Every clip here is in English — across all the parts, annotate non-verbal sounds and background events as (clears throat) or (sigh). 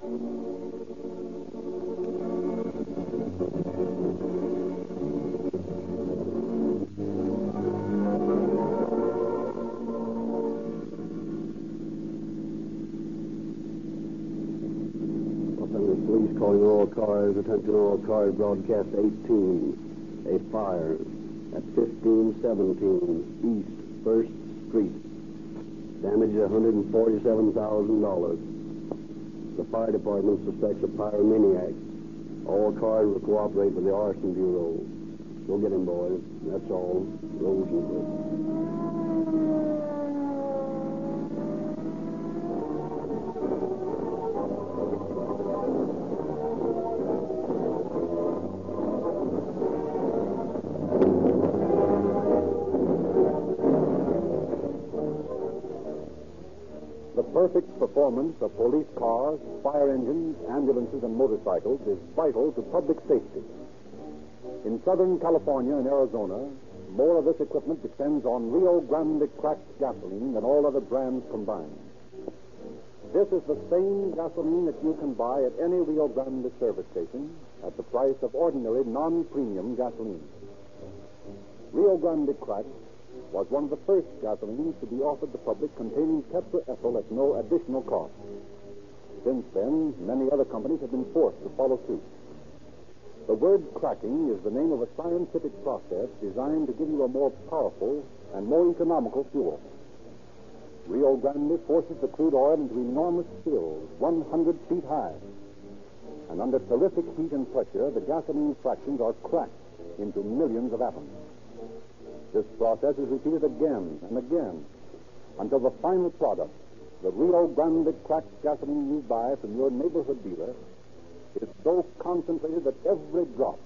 Police calling all cars. Attention all cars. Broadcast 18. A fire at 1517 East 1st Street. Damage $147,000. The fire department suspects a pyromaniac. All cars will cooperate with the arson bureau. Go get him, boys. That's all. Rosenquist. The perfect performance of police cars, fire engines, ambulances, and motorcycles is vital to public safety. In Southern California and Arizona, more of this equipment depends on Rio Grande cracked gasoline than all other brands combined. This is the same gasoline that you can buy at any Rio Grande service station at the price of ordinary non-premium gasoline. Rio Grande cracked was one of the first gasolines to be offered the public containing tetraethyl at no additional cost. Since then, many other companies have been forced to follow suit. The word cracking is the name of a scientific process designed to give you a more powerful and more economical fuel. Rio Grande forces the crude oil into enormous stills, 100 feet high. And under terrific heat and pressure, the gasoline fractions are cracked into millions of atoms. This process is repeated again and again until the final product, the Rio Grande cracked gasoline you buy from your neighborhood dealer, is so concentrated that every drop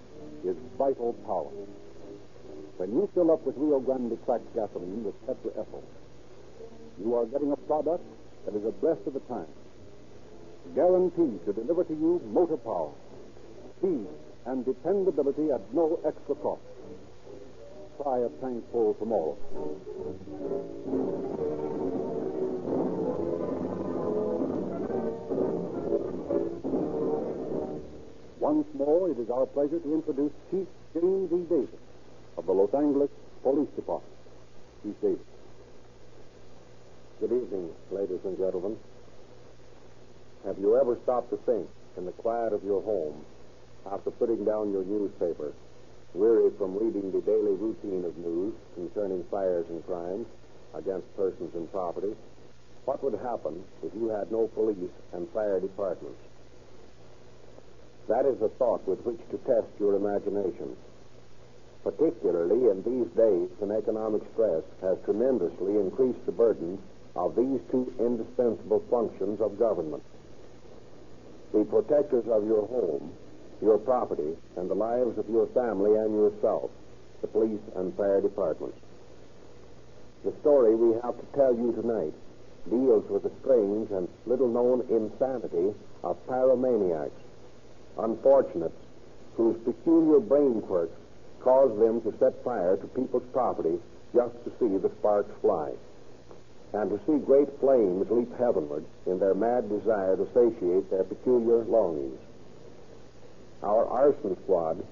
is vital power. When you fill up with Rio Grande cracked gasoline with tetraethyl, you are getting a product that is abreast of the time, guaranteed to deliver to you motor power, speed, and dependability at no extra cost try a tank full tomorrow. Once more, it is our pleasure to introduce Chief James E. Davis of the Los Angeles Police Department. Chief Davis. Good evening, ladies and gentlemen. Have you ever stopped to think in the quiet of your home after putting down your newspaper from reading the daily routine of news concerning fires and crimes against persons and property, what would happen if you had no police and fire departments? That is a thought with which to test your imagination, particularly in these days when economic stress has tremendously increased the burden of these two indispensable functions of government. The protectors of your home your property, and the lives of your family and yourself, the police and fire departments. The story we have to tell you tonight deals with the strange and little known insanity of pyromaniacs, unfortunates whose peculiar brain quirks cause them to set fire to people's property just to see the sparks fly, and to see great flames leap heavenward in their mad desire to satiate their peculiar longings. Our arson squad,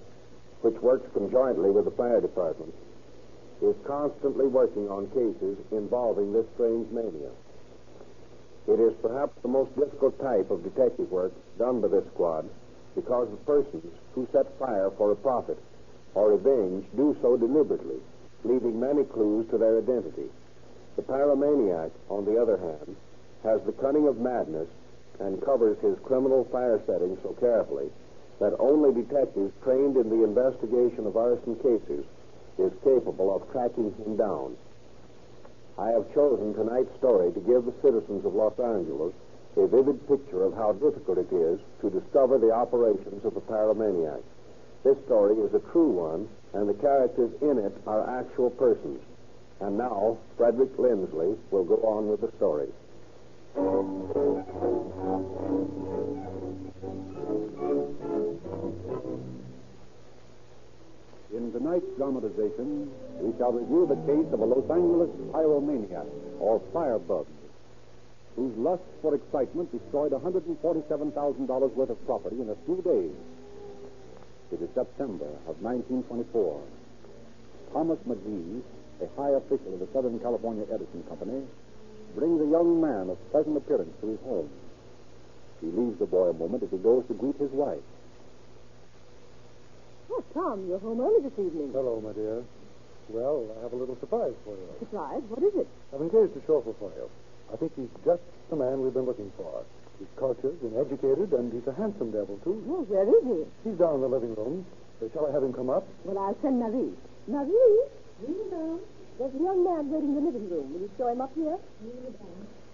which works conjointly with the fire department, is constantly working on cases involving this strange mania. It is perhaps the most difficult type of detective work done by this squad because the persons who set fire for a profit or revenge do so deliberately, leaving many clues to their identity. The pyromaniac, on the other hand, has the cunning of madness and covers his criminal fire setting so carefully that only detectives trained in the investigation of arson cases is capable of tracking him down. I have chosen tonight's story to give the citizens of Los Angeles a vivid picture of how difficult it is to discover the operations of the pyromaniac. This story is a true one, and the characters in it are actual persons. And now, Frederick Lindsley will go on with the story. Tonight's dramatization, we shall review the case of a Los Angeles pyromaniac, or firebug. whose lust for excitement destroyed $147,000 worth of property in a few days. It is September of 1924. Thomas McGee, a high official of the Southern California Edison Company, brings a young man of pleasant appearance to his home. He leaves the boy a moment as he goes to greet his wife. Oh, Tom, you're home early this evening. Hello, my dear. Well, I have a little surprise for you. Surprise? What is it? I've engaged a chauffeur for you. I think he's just the man we've been looking for. He's cultured and educated, and he's a handsome devil, too. Oh, where is he? He's down in the living room. Uh, shall I have him come up? Well, I'll send Marie. Marie? Ring down. There's a young man waiting in the living room. Will you show him up here?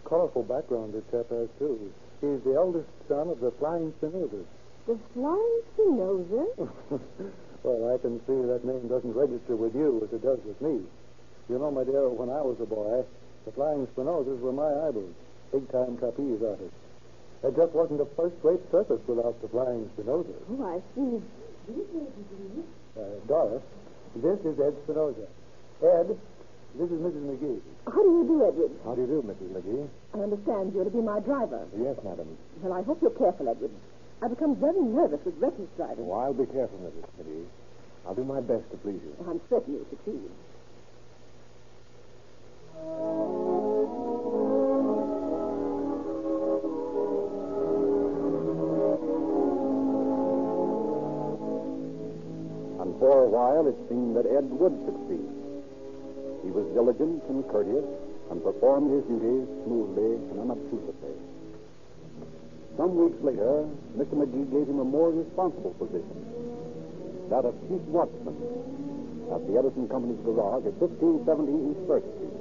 Colorful background this chap has, too. He's the eldest son of the Flying Spinozas. The flying Spinoza? (laughs) well, I can see that name doesn't register with you as it does with me. You know, my dear, when I was a boy, the Flying Spinozas were my idols, big-time trapeze artists. There just wasn't a first-rate circus without the Flying Spinozas. Oh, I see. Uh, Doris, this is Ed Spinoza. Ed, this is Mrs. McGee. How do you do, Edward? How do you do, Mrs. McGee? I understand you're to be my driver. Yes, madam. Well, I hope you're careful, Edward. I become very nervous with reckless driving. Oh, I'll be careful, Mrs. McGee. I'll do my best to please you. I'm certain you'll succeed. And for a while it seemed that Ed would succeed. He was diligent and courteous and performed his duties smoothly and unobtrusively. Some weeks later, Mr. McGee gave him a more responsible position, that of chief watchman at the Edison Company's garage at 1570 East First Street.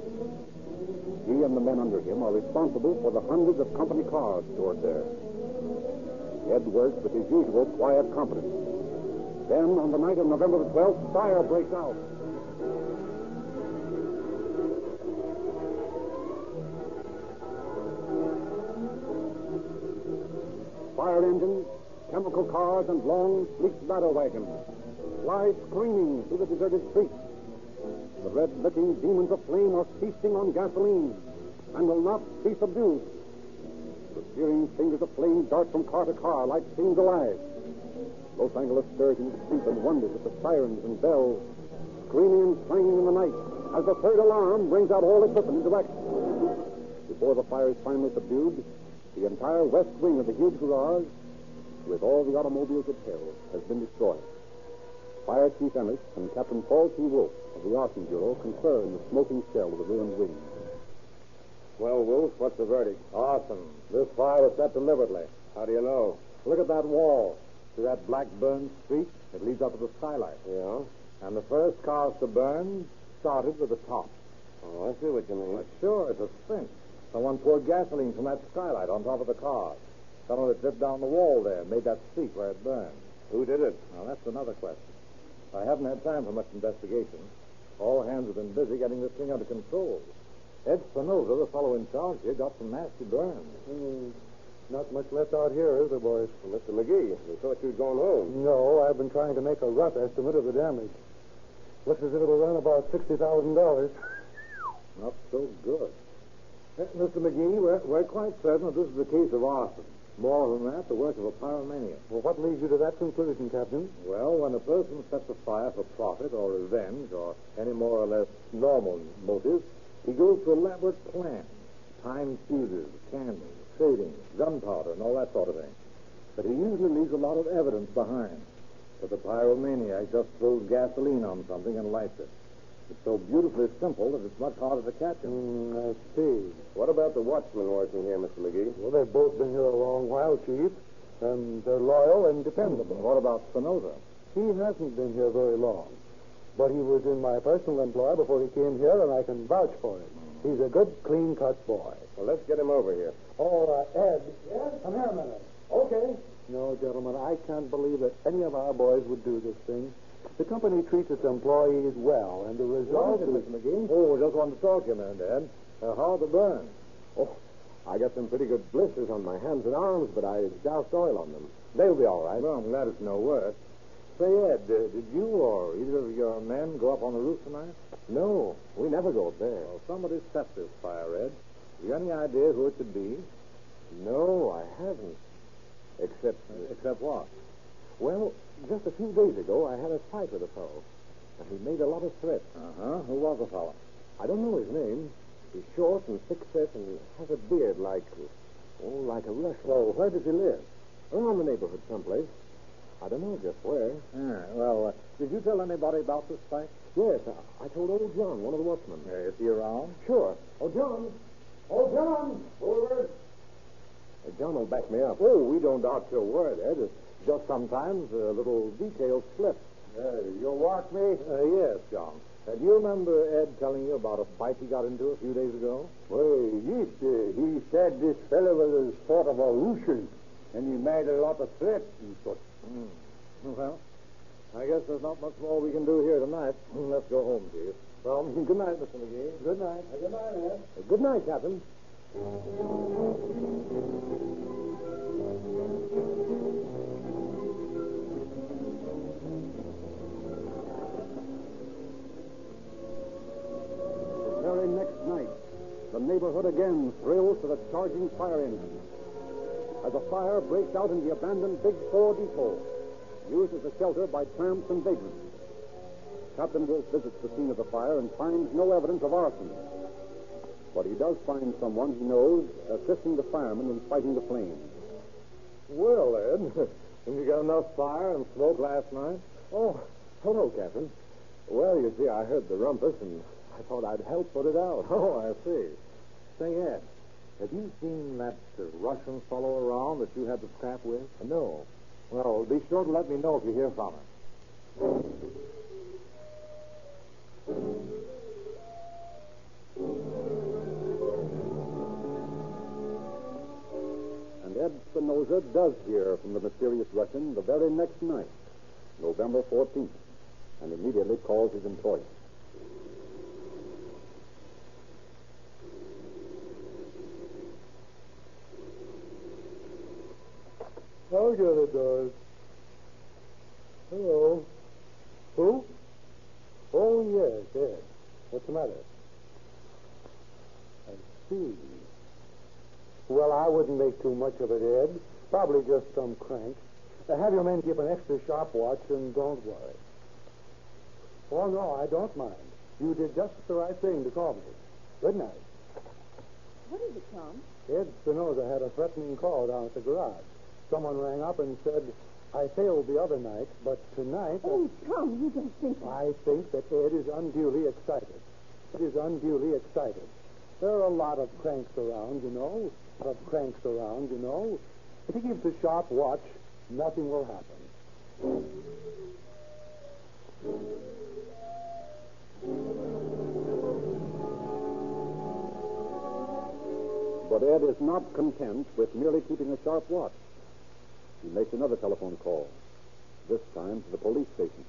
He and the men under him are responsible for the hundreds of company cars stored there. Ed worked with his usual quiet competence. Then, on the night of November the 12th, fire breaks out. Fire engines, chemical cars, and long, sleek ladder wagons fly screaming through the deserted streets. The red-licking demons of flame are feasting on gasoline and will not be subdued. The searing fingers of flame dart from car to car like scenes alive. Los Angeles stirs into sleep and wonders at the sirens and bells, screaming and clanging in the night as the third alarm brings out all equipment into action. Before the fire is finally subdued, the entire west wing of the huge garage, with all the automobiles it held, has been destroyed. Fire Chief Ennis and Captain Paul T. Wolf of the Arson Bureau confer in the smoking shell of the ruined wing. Well, Wolf, what's the verdict? Awesome. This fire was set deliberately. How do you know? Look at that wall. See that black burned streak? It leads up to the skylight. Yeah? And the first cars to burn started with the top. Oh, I see what you mean. Well, sure, it's a cinch. Someone poured gasoline from that skylight on top of the car. Some of it dripped down the wall there and made that streak where it burned. Who did it? Now, that's another question. I haven't had time for much investigation. All hands have been busy getting this thing under control. Ed Spinoza, the fellow in charge here, got some nasty burns. Hmm. Not much left out here, is there, boys? Well, Mr. McGee, we thought you'd gone home. No, I've been trying to make a rough estimate of the damage. Looks as if it'll run about $60,000. Not so good. Mr. McGee, we're, we're quite certain that this is a case of arson. More than that, the work of a pyromaniac. Well, what leads you to that conclusion, Captain? Well, when a person sets a fire for profit or revenge or any more or less normal motive, he goes to elaborate plans. Time fuses, candles, shading, gunpowder, and all that sort of thing. But he usually leaves a lot of evidence behind. But the pyromaniac just throws gasoline on something and lights it. It's so beautifully simple that it's much harder to catch him. Mm, I see. What about the watchmen working here, Mr. McGee? Well, they've both been here a long while, Chief, and they're loyal and dependable. What about Spinoza? He hasn't been here very long, but he was in my personal employ before he came here, and I can vouch for it. He's a good, clean-cut boy. Well, let's get him over here. Oh, uh, Ed. Yes? Come here a minute. Okay. No, gentlemen, I can't believe that any of our boys would do this thing. The company treats its employees well, and the result is... Mr. McGee? Oh, just wanted to talk to you minute, Ed. Uh, how are the burns? Oh, I got some pretty good blisters on my hands and arms, but I doused oil on them. They'll be all right. Well, I'm glad it's no worse. Say, Ed, uh, did you or either of your men go up on the roof tonight? No, we never go up there. Well, somebody set this fire, Ed. You any idea who it could be? No, I haven't. Except, Except what? well, just a few days ago, I had a fight with a fellow. And he made a lot of threats. Uh-huh. Who was the fellow? I don't know his name. He's short and thick-set and has a beard like, oh, like a Russian. Well, where does he live? Around the neighborhood someplace. I don't know just where. Ah, well, uh, did you tell anybody about this fight? Yes, I, I told old John, one of the watchmen. Uh, is he around? Sure. Oh, John. Oh, John. Over. Uh, John will back me up. Oh, we don't doubt your word, Ed. Just sometimes a little detail slips. Uh, you'll walk me? Uh, yes, John. Uh, do you remember Ed telling you about a fight he got into a few days ago? Well, yes, uh, he said this fellow was a sort of a Russian, and he made a lot of threats and such. Hmm. Well, I guess there's not much more we can do here tonight. (clears throat) Let's go home, Chief. Well, (laughs) good night, Mr. McGee. Good night. good night, Ed. Good night, Captain. Neighborhood again thrills to the charging fire engines. As a fire breaks out in the abandoned Big Four depot, used as a shelter by tramps and vagrants. Captain Wolf visits the scene of the fire and finds no evidence of arson. But he does find someone he knows assisting the firemen in fighting the flames. Well, Ed, (laughs) you got enough fire and smoke last night? Oh, hello, Captain. Well, you see, I heard the rumpus, and I thought I'd help put it out. (laughs) Oh, I see. Say, Ed, have you seen that uh, Russian fellow around that you had the scrap with? No. Well, be sure to let me know if you hear from him. And Ed Spinoza does hear from the mysterious Russian the very next night, November 14th, and immediately calls his employer. I'll get it, Doris. Hello. Who? Oh, yes, Ed. What's the matter? I see. Well, I wouldn't make too much of it, Ed. Probably just some crank. Uh, have your men keep an extra sharp watch and don't worry. Oh, no, I don't mind. You did just the right thing to call me. Good night. What is it, Tom? Ed Spinoza had a threatening call down at the garage. Someone rang up and said, I failed the other night, but tonight. Oh, Tom, you don't think that. I think that Ed is unduly excited. Ed is unduly excited. There are a lot of cranks around, you know. A lot of cranks around, you know. If he keeps a sharp watch, nothing will happen. But Ed is not content with merely keeping a sharp watch. He makes another telephone call, this time to the police station.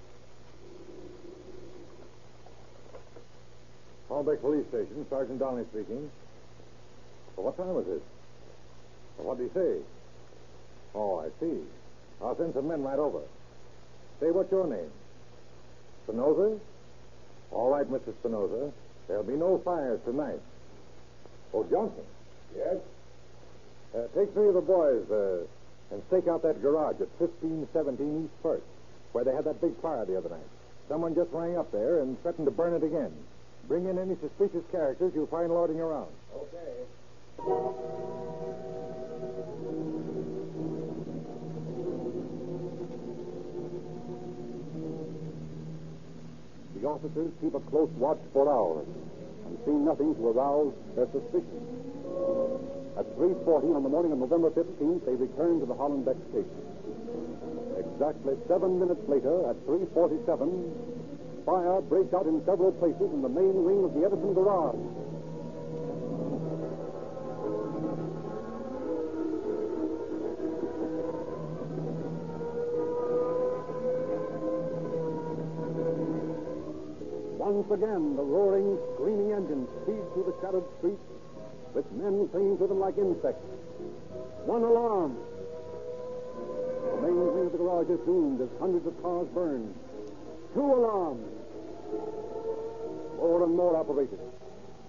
Hollenbeck Police Station, Sergeant Downey speaking. Well, what time is it? Well, what did he say? Oh, I see. I'll send some men right over. Say, what's your name? Spinoza? All right, Mr. Spinoza. There'll be no fires tonight. Oh, Johnson. Yes? Uh, take three of the boys uh, and stake out that garage at 1517 East First, where they had that big fire the other night. Someone just rang up there and threatened to burn it again. Bring in any suspicious characters you'll find lording around. Okay. The officers keep a close watch for hours and see nothing to arouse their suspicion. At 3.40 on the morning of November 15th, they returned to the Hollenbeck station. Exactly seven minutes later, at 3.47, fire breaks out in several places in the main wing of the Edison garage. Once again, the roaring, screaming engine speeds through the shadowed streets with men clinging to them like insects. One alarm. The main wing of the garage is doomed as hundreds of cars burn. Two alarms. More and more operators.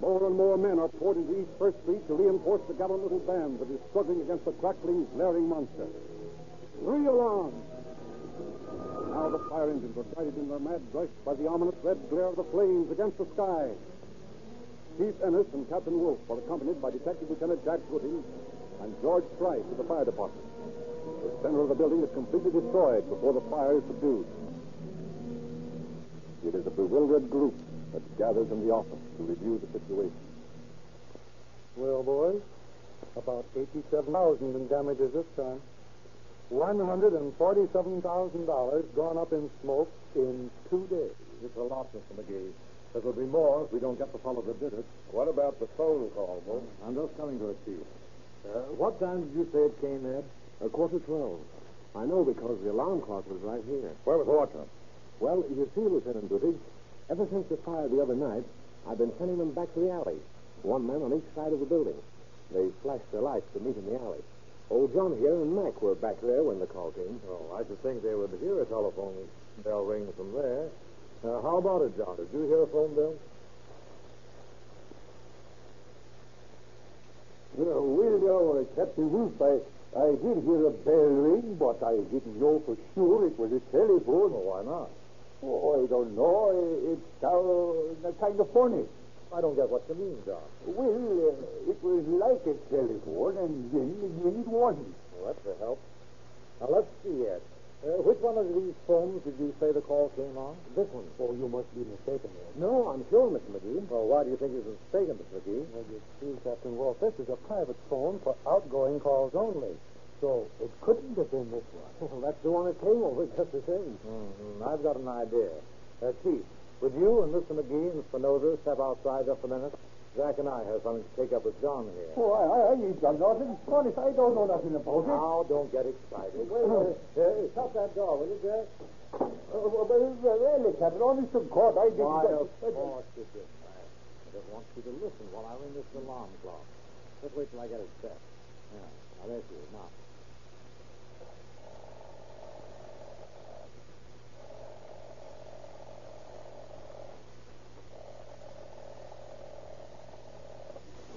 More and more men are poured into East First Street to reinforce the gallant little band that is struggling against the crackling, glaring monster. Three alarms! Now the fire engines are guided in their mad rush by the ominous red glare of the flames against the sky. Chief Ennis and Captain Wolf are accompanied by Detective Lieutenant Jack Gooding and George Price of the fire department. The center of the building is completely destroyed before the fire is subdued. It is a bewildered group that gathers in the office to review the situation. Well, boys, about 87,000 in damages this time. $147,000 gone up in smoke in two days. It's a lot, Mr. McGee. There will be more if we don't get the fellow that did it. What about the phone call, Wolf? I'm just coming to it, Chief. Uh, what time did you say it came, Ed? A quarter to twelve. I know because the alarm clock was right here. Where was Horton? Well, you see, Lieutenant Goodrich, ever since the fire the other night, I've been sending them back to the alley. One man on each side of the building. They flashed their lights to meet in the alley. Old John here and Mac were back there when the call came. Oh, I should think they would hear a telephone bell ring from there. Uh, how about it, John? Did you hear a phone bill? Well, well, uh, Captain Wolf, I, I did hear a bell ring, but I didn't know for sure it was a telephone. Well, why not? Oh, I don't know. It, it sounds kind of funny. I don't get what you mean, John. Well, uh, it was like a telephone, and then again it wasn't. Well, that's a help. Now, let's see, Ed. Uh, which one of these phones did you say the call came on? This one. Oh, you must be mistaken. No, I'm sure, Mr. McGee. Well, why do you think he's mistaken, Mr. McGee? Well, you see, Captain Wolf, this is a private phone for outgoing calls only. So it couldn't have been this one. Well, that's the one that came over just the same. Mm-hmm. I've got an idea. Uh, Chief, would you and Mr. McGee and Spinoza step outside just a minute? Jack and I have something to take up with John here. Oh, I, I ain't done nothing. Honest, I don't know nothing about it. Now, don't get excited. Wait, wait. Uh, shut that door, will you, Jack? Uh, well, really, Captain, honest of course, I didn't... Why, uh, of course you did, Mac. I just want you to listen while I ring this alarm clock. Just wait till I get it set. Yeah. Now, there she is. Now.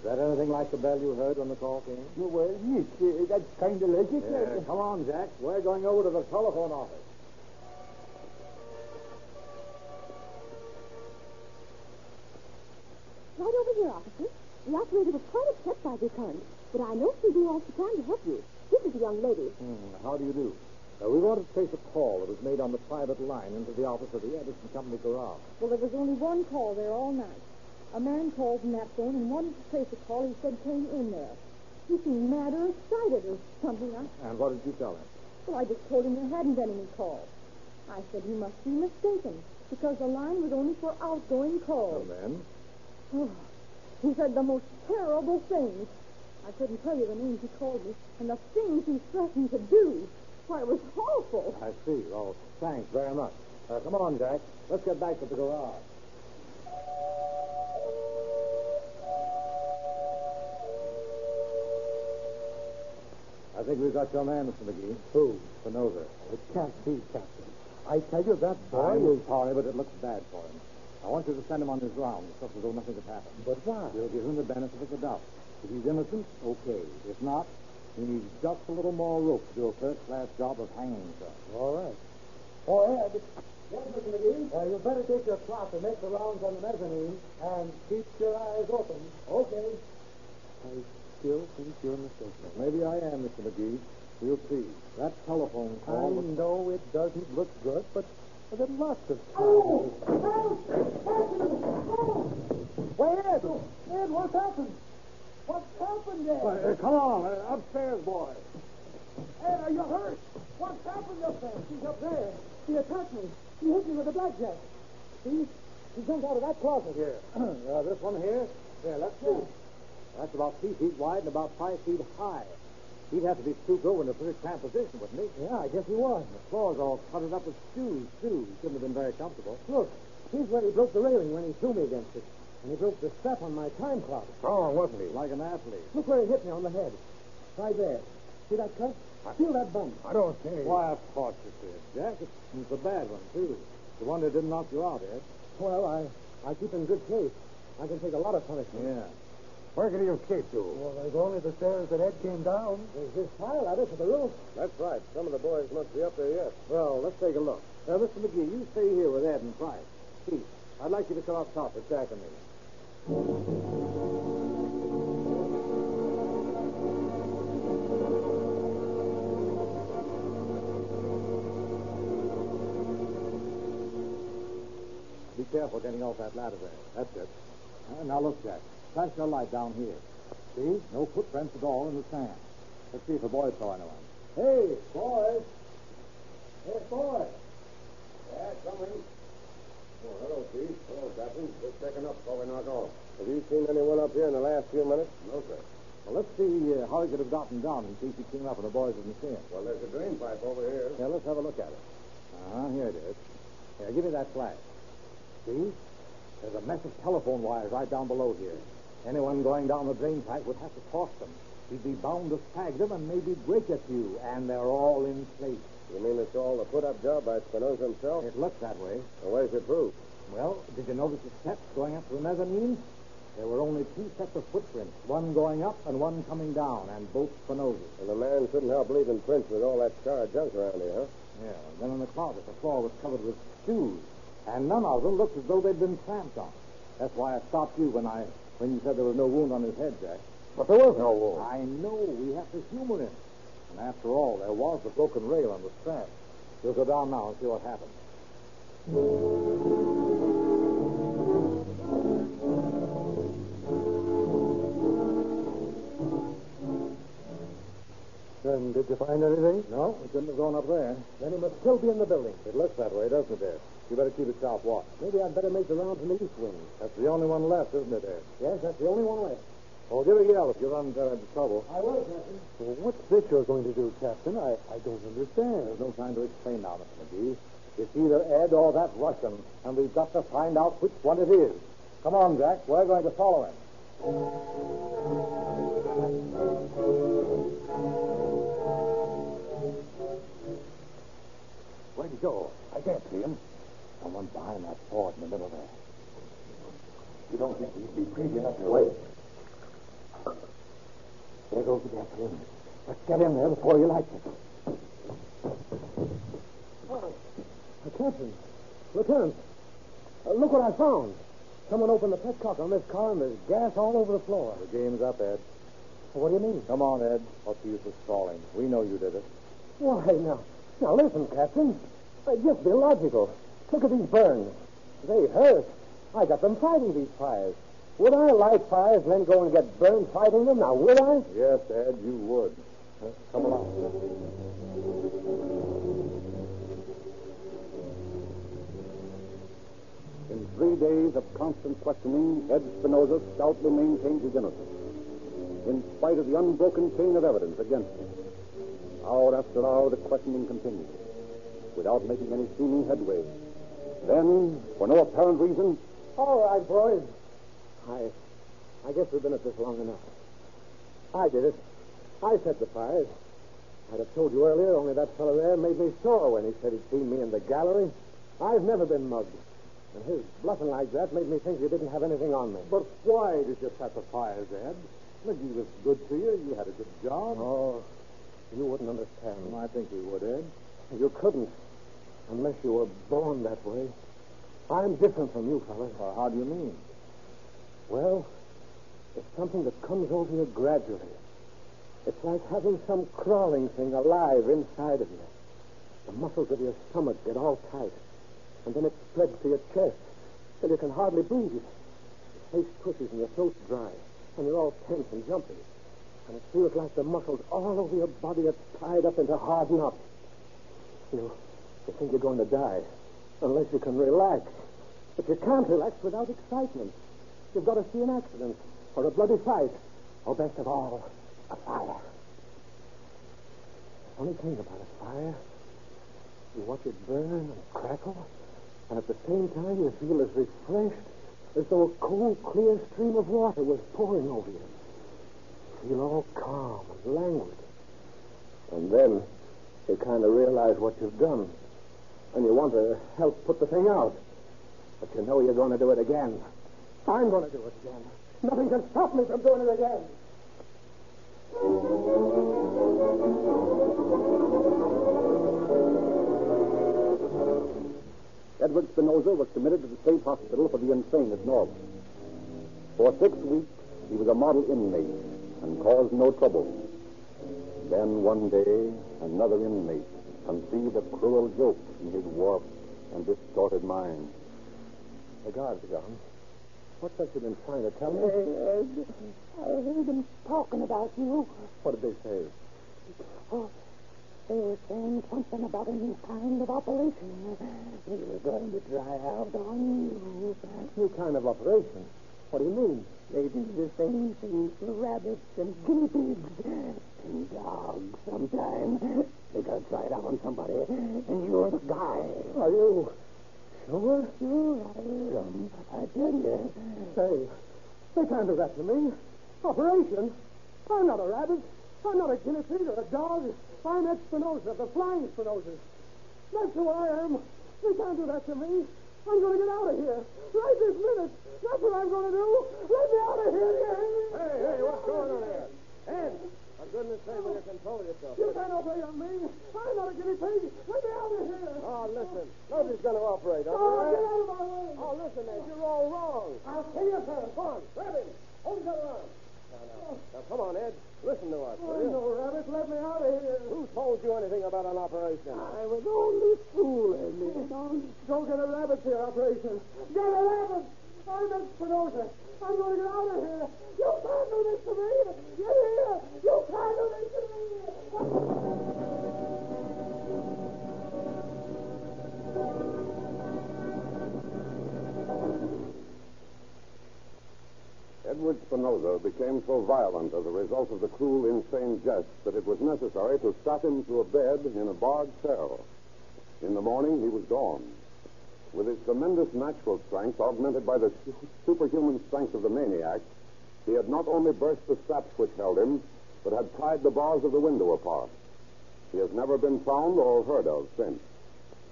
Is that anything like the bell you heard when the call came? Well, yes, uh, that's kind of like it. Yeah, come on, Jack. We're going over to the telephone office. Right over here, officer. The operator was quite upset by the current, but I know she'll do all she can to help you. This is the young lady. Hmm, how do you do? Uh, we wanted to trace a call that was made on the private line into the office of the Edison Company garage. Well, there was only one call there all night. A man called from that phone and wanted to trace a call he said came in there. He seemed mad or excited or something. I, And what did you tell him? well, I just told him there hadn't been any call. I said he must be mistaken because the line was only for outgoing calls. And then? Oh, he said the most terrible things. I couldn't tell you the names he called me and the things he threatened to do. Why, it was awful. I see. Well, thanks very much. Uh, come on, Jack. Let's get back to the garage. I think we've got your man, Mr. McGee. Who? Spinoza. It can't be, Captain. I tell you, that boy I'm is... sorry, but it looks bad for him. I want you to send him on his rounds, just as though nothing had happened. But why? We'll give him the benefit of the doubt. If he's innocent, okay. If not, he needs just a little more rope to do a first-class job of hanging himself. All right. Oh, Ed. Yes, Mr. McGee? Uh, you better take your clock and make the rounds on the mezzanine and keep your eyes open. Okay. I still think you're mistaken. Maybe I am, Mr. McGee. We'll see. That telephone I call... was- know it doesn't look good, but there are lots of times. Oh, help! Help! Wait, Ed! Ed, what's happened? What's happened there? Uh, come on, uh, upstairs, boy. Ed, are you hurt? What's happened up there? She's up there. She attacked me. She hit me with a blackjack. See? She jumped out of that closet. Here. (clears throat) uh, this one here? Yeah, let's see. That's about three feet wide and about five feet high. He'd have to be stooped over in a pretty cramped position, wouldn't he? Yeah, I guess he was. The floor's all covered up with shoes, too. He couldn't have been very comfortable. Look, here's where he broke the railing when he threw me against it. And he broke the strap on my time clock. Strong, wasn't he? Like an athlete. Look where he hit me on the head. Right there. See that cut? I, Feel that bump. I don't see. Why, of course you did, Jack. It's a bad one, too. The one that didn't knock you out, Ed. Well, I, I keep in good shape. I can take a lot of punishment. Yeah. Where could he have escaped to? Well, there's only the stairs that Ed came down. There's this fire ladder to the roof. That's right. Some of the boys must be up there yet. Well, let's take a look. Now, Mr. McGee, you stay here with Ed and Price. Pete, I'd like you to come up top with Jack and me. Be careful getting off that ladder there. That's it. Now look, Jack. Flash your light down here. See? No footprints at all in the sand. Let's see if the boys saw anyone. Hey, boys! Hey, boys! Yeah, coming. Oh, hello, Chief. Hello, Captain. Just checking up before we knock off. Have you seen anyone up here in the last few minutes? No, sir. Well, let's see uh, how he could have gotten down in case he came up and the boys didn't see him. Well, there's a drain pipe over here. Yeah, let's have a look at it. Uh-huh, here it is. Here, give me that flash. See? There's a mess of telephone wires right down below here. Anyone going down the drain pipe would have to cross them. He'd be bound to snag them and maybe break a few, and they're all in place. You mean it's all a put-up job by Spinoza himself? It looks that way. Well, where's your proof? Well, did you notice the steps going up to the mezzanine? There were only two sets of footprints, one going up and one coming down, and both Spinoza's. Well, the man couldn't help leaving prints with all that scar junk around here, huh? Yeah, and then in the closet, the floor was covered with shoes, and none of them looked as though they'd been tramped on. That's why I stopped you when I when you said there was no wound on his head, Jack. But there was no wound. I know. We have to humor him. And after all, there was a broken rail on the strap. We'll go down now and see what happens. Then did you find anything? No, we couldn't have gone up there. Then he must still be in the building. It looks that way, doesn't it? You better keep a sharp watch. Maybe I'd better make the round from the east wing. That's the only one left, isn't it, Ed? Yes, that's the only one left. Well, give a yell if you run uh, into trouble. I will, Captain. Well, what's this you're going to do, Captain? I, I don't understand. There's no time to explain now, Mr. McGee. It's either Ed or that Russian, and we've got to find out which one it is. Come on, Jack. We're going to follow him. Where'd he go? I can't see him. Someone behind that board in the middle there. You don't think he'd be crazy enough to wait? There goes the gasoline. Let's get in there before he lights it. Oh, Captain. Lieutenant. Uh, look what I found. Someone opened the petcock on this car, and there's gas all over the floor. The game's up, Ed. What do you mean? Come on, Ed. What's the use of stalling? We know you did it. Why, now, now listen, Captain. Uh, just be logical. Look at these burns. They hurt. I got them fighting these fires. Would I light fires and then go and get burned fighting them? Now, would I? Yes, Ed, you would. Come along. In three days of constant questioning, Ed Spinoza stoutly maintained his innocence, in spite of the unbroken chain of evidence against him. Hour after hour, the questioning continued, without making any seeming headway. Then, for no apparent reason, All right, boys. I, I guess we've been at this long enough. I did it. I set the fires. I'd have told you earlier, only that fellow there made me sore when he said he'd seen me in the gallery. I've never been mugged. And his bluffing like that made me think you didn't have anything on me. But why did you set the fires, Ed? McGee was good to you. You had a good job. Oh, you wouldn't understand. I think we would, Ed. You couldn't, unless you were born that way. I'm different from you fellas. Well, how do you mean? Well, it's something that comes over you gradually. It's like having some crawling thing alive inside of you. The muscles of your stomach get all tight, and then it spreads to your chest till you can hardly breathe. Your face pushes and your throat's dry, and you're all tense and jumpy. And it feels like the muscles all over your body are tied up into hard knots. You, you think you're going to die, unless you can relax. But you can't relax without excitement. You've got to see an accident, or a bloody fight, or best of all, a fire. The funny thing about a fire, you watch it burn and crackle, and at the same time you feel as refreshed as though a cool, clear stream of water was pouring over you. You feel all calm and languid. And then you kind of realize what you've done, and you want to help put the thing out. But you know you're going to do it again. I'm going to do it again. Nothing can stop me from doing it again. Edward Spinoza was committed to the state hospital for the insane at Norwalk. For six weeks, he was a model inmate and caused no trouble. Then one day, another inmate conceived a cruel joke in his warped and distorted mind. The guards are gone. What's that you've been trying to tell me? I heard them talking about you. What did they say? Oh, they were saying something about a new kind of operation. They were going to try out on you. New kind of operation. What do you mean? They do the same things for rabbits and guinea pigs and dogs sometimes. They're going to try it out on somebody, and you're the guy. Are you sure? Sure, I am. I tell you. Say, they can't do that to me. Operation? I'm not a rabbit. I'm not a guinea pig or a dog. I'm Ed Spinoza, the flying Spinoza. That's who I am. They can't do that to me. I'm going to get out of here. Right this minute. That's what I'm going to do. Let me out of here. Hey, hey, what's going on here? Ed, for goodness sake, will you control yourself? You can't operate on me. I'm not a guinea pig. Let me out of here. Oh, listen. Nobody's going to operate on Oh, you. get out of my way. Oh, listen, Ed, you're all wrong. I'll kill you first. Come on, grab him. Hold his other arm. Now, now, oh. now, come on, Ed. Listen to us, will Oh, you? no, rabbit. Let me out of here. Who told you anything about an operation? I was only fooling. Don't, don't get a rabbit here, operation. Get a rabbit. I'm Ed Spinoza. I'm going to get out of here. You can't do this to me. You hear? You can't do this to me. Edward Spinoza became so violent as a result of the cruel, insane jest that it was necessary to strap him to a bed in a barred cell. In the morning, he was gone. With his tremendous natural strength, augmented by the superhuman strength of the maniac, he had not only burst the straps which held him, but had pried the bars of the window apart. He has never been found or heard of since.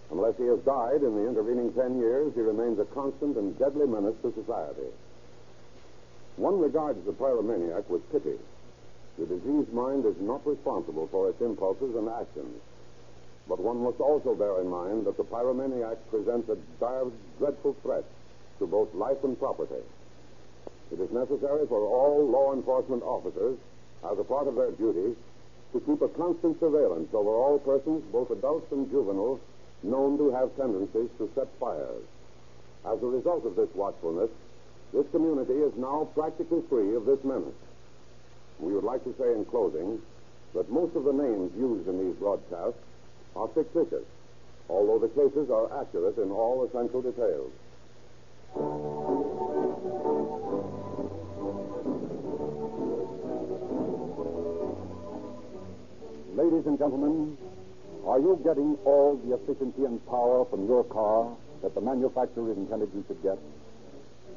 Unless he has died in the intervening ten years, he remains a constant and deadly menace to society. One regards the pyromaniac with pity. The diseased mind is not responsible for its impulses and actions. But one must also bear in mind that the pyromaniac presents a dire, dreadful threat to both life and property. It is necessary for all law enforcement officers, as a part of their duty, to keep a constant surveillance over all persons, both adults and juveniles, known to have tendencies to set fires. As a result of this watchfulness, this community is now practically free of this menace. We would like to say in closing that most of the names used in these broadcasts are fictitious, although the cases are accurate in all essential details. Ladies and gentlemen, are you getting all the efficiency and power from your car that the manufacturer intended you should get?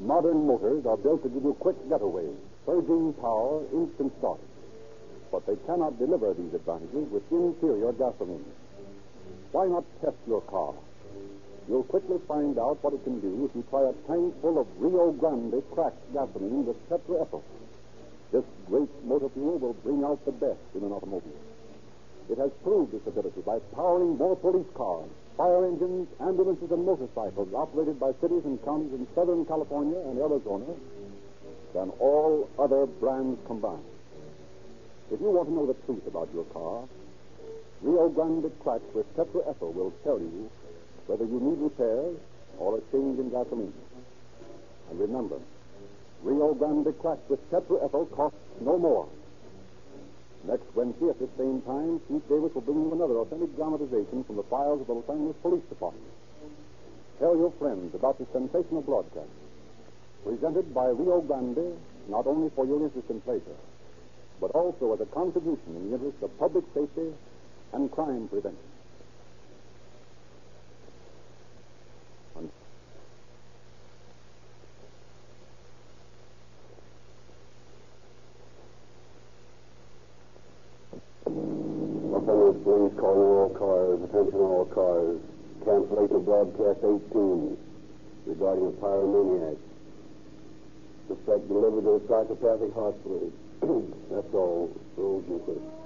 Modern motors are built to give you quick getaways, surging power, instant start. But they cannot deliver these advantages with inferior gasoline. Why not test your car? You'll quickly find out what it can do if you try a tank full of Rio Grande cracked gasoline with tetraethyl. This great motor fuel will bring out the best in an automobile. It has proved its ability by powering more police cars, fire engines, ambulances, and motorcycles operated by cities and counties in Southern California and Arizona than all other brands combined. If you want to know the truth about your car, Rio Grande cracked with tetraethyl will tell you whether you need repairs or a change in gasoline. And remember, Rio Grande cracked with tetraethyl costs no more. Next Wednesday at the same time, Chief Davis will bring you another authentic dramatization from the files of the Los Angeles Police Department. Tell your friends about the sensational broadcast, presented by Rio Grande, not only for your interest and pleasure, but also as a contribution in the interest of public safety and crime prevention. Police calling all cars, attention all cars. Cancellation broadcast 18 regarding a pyromaniac. Suspect delivered to a psychopathic hospital. (clears throat) That's all, Rosenquist.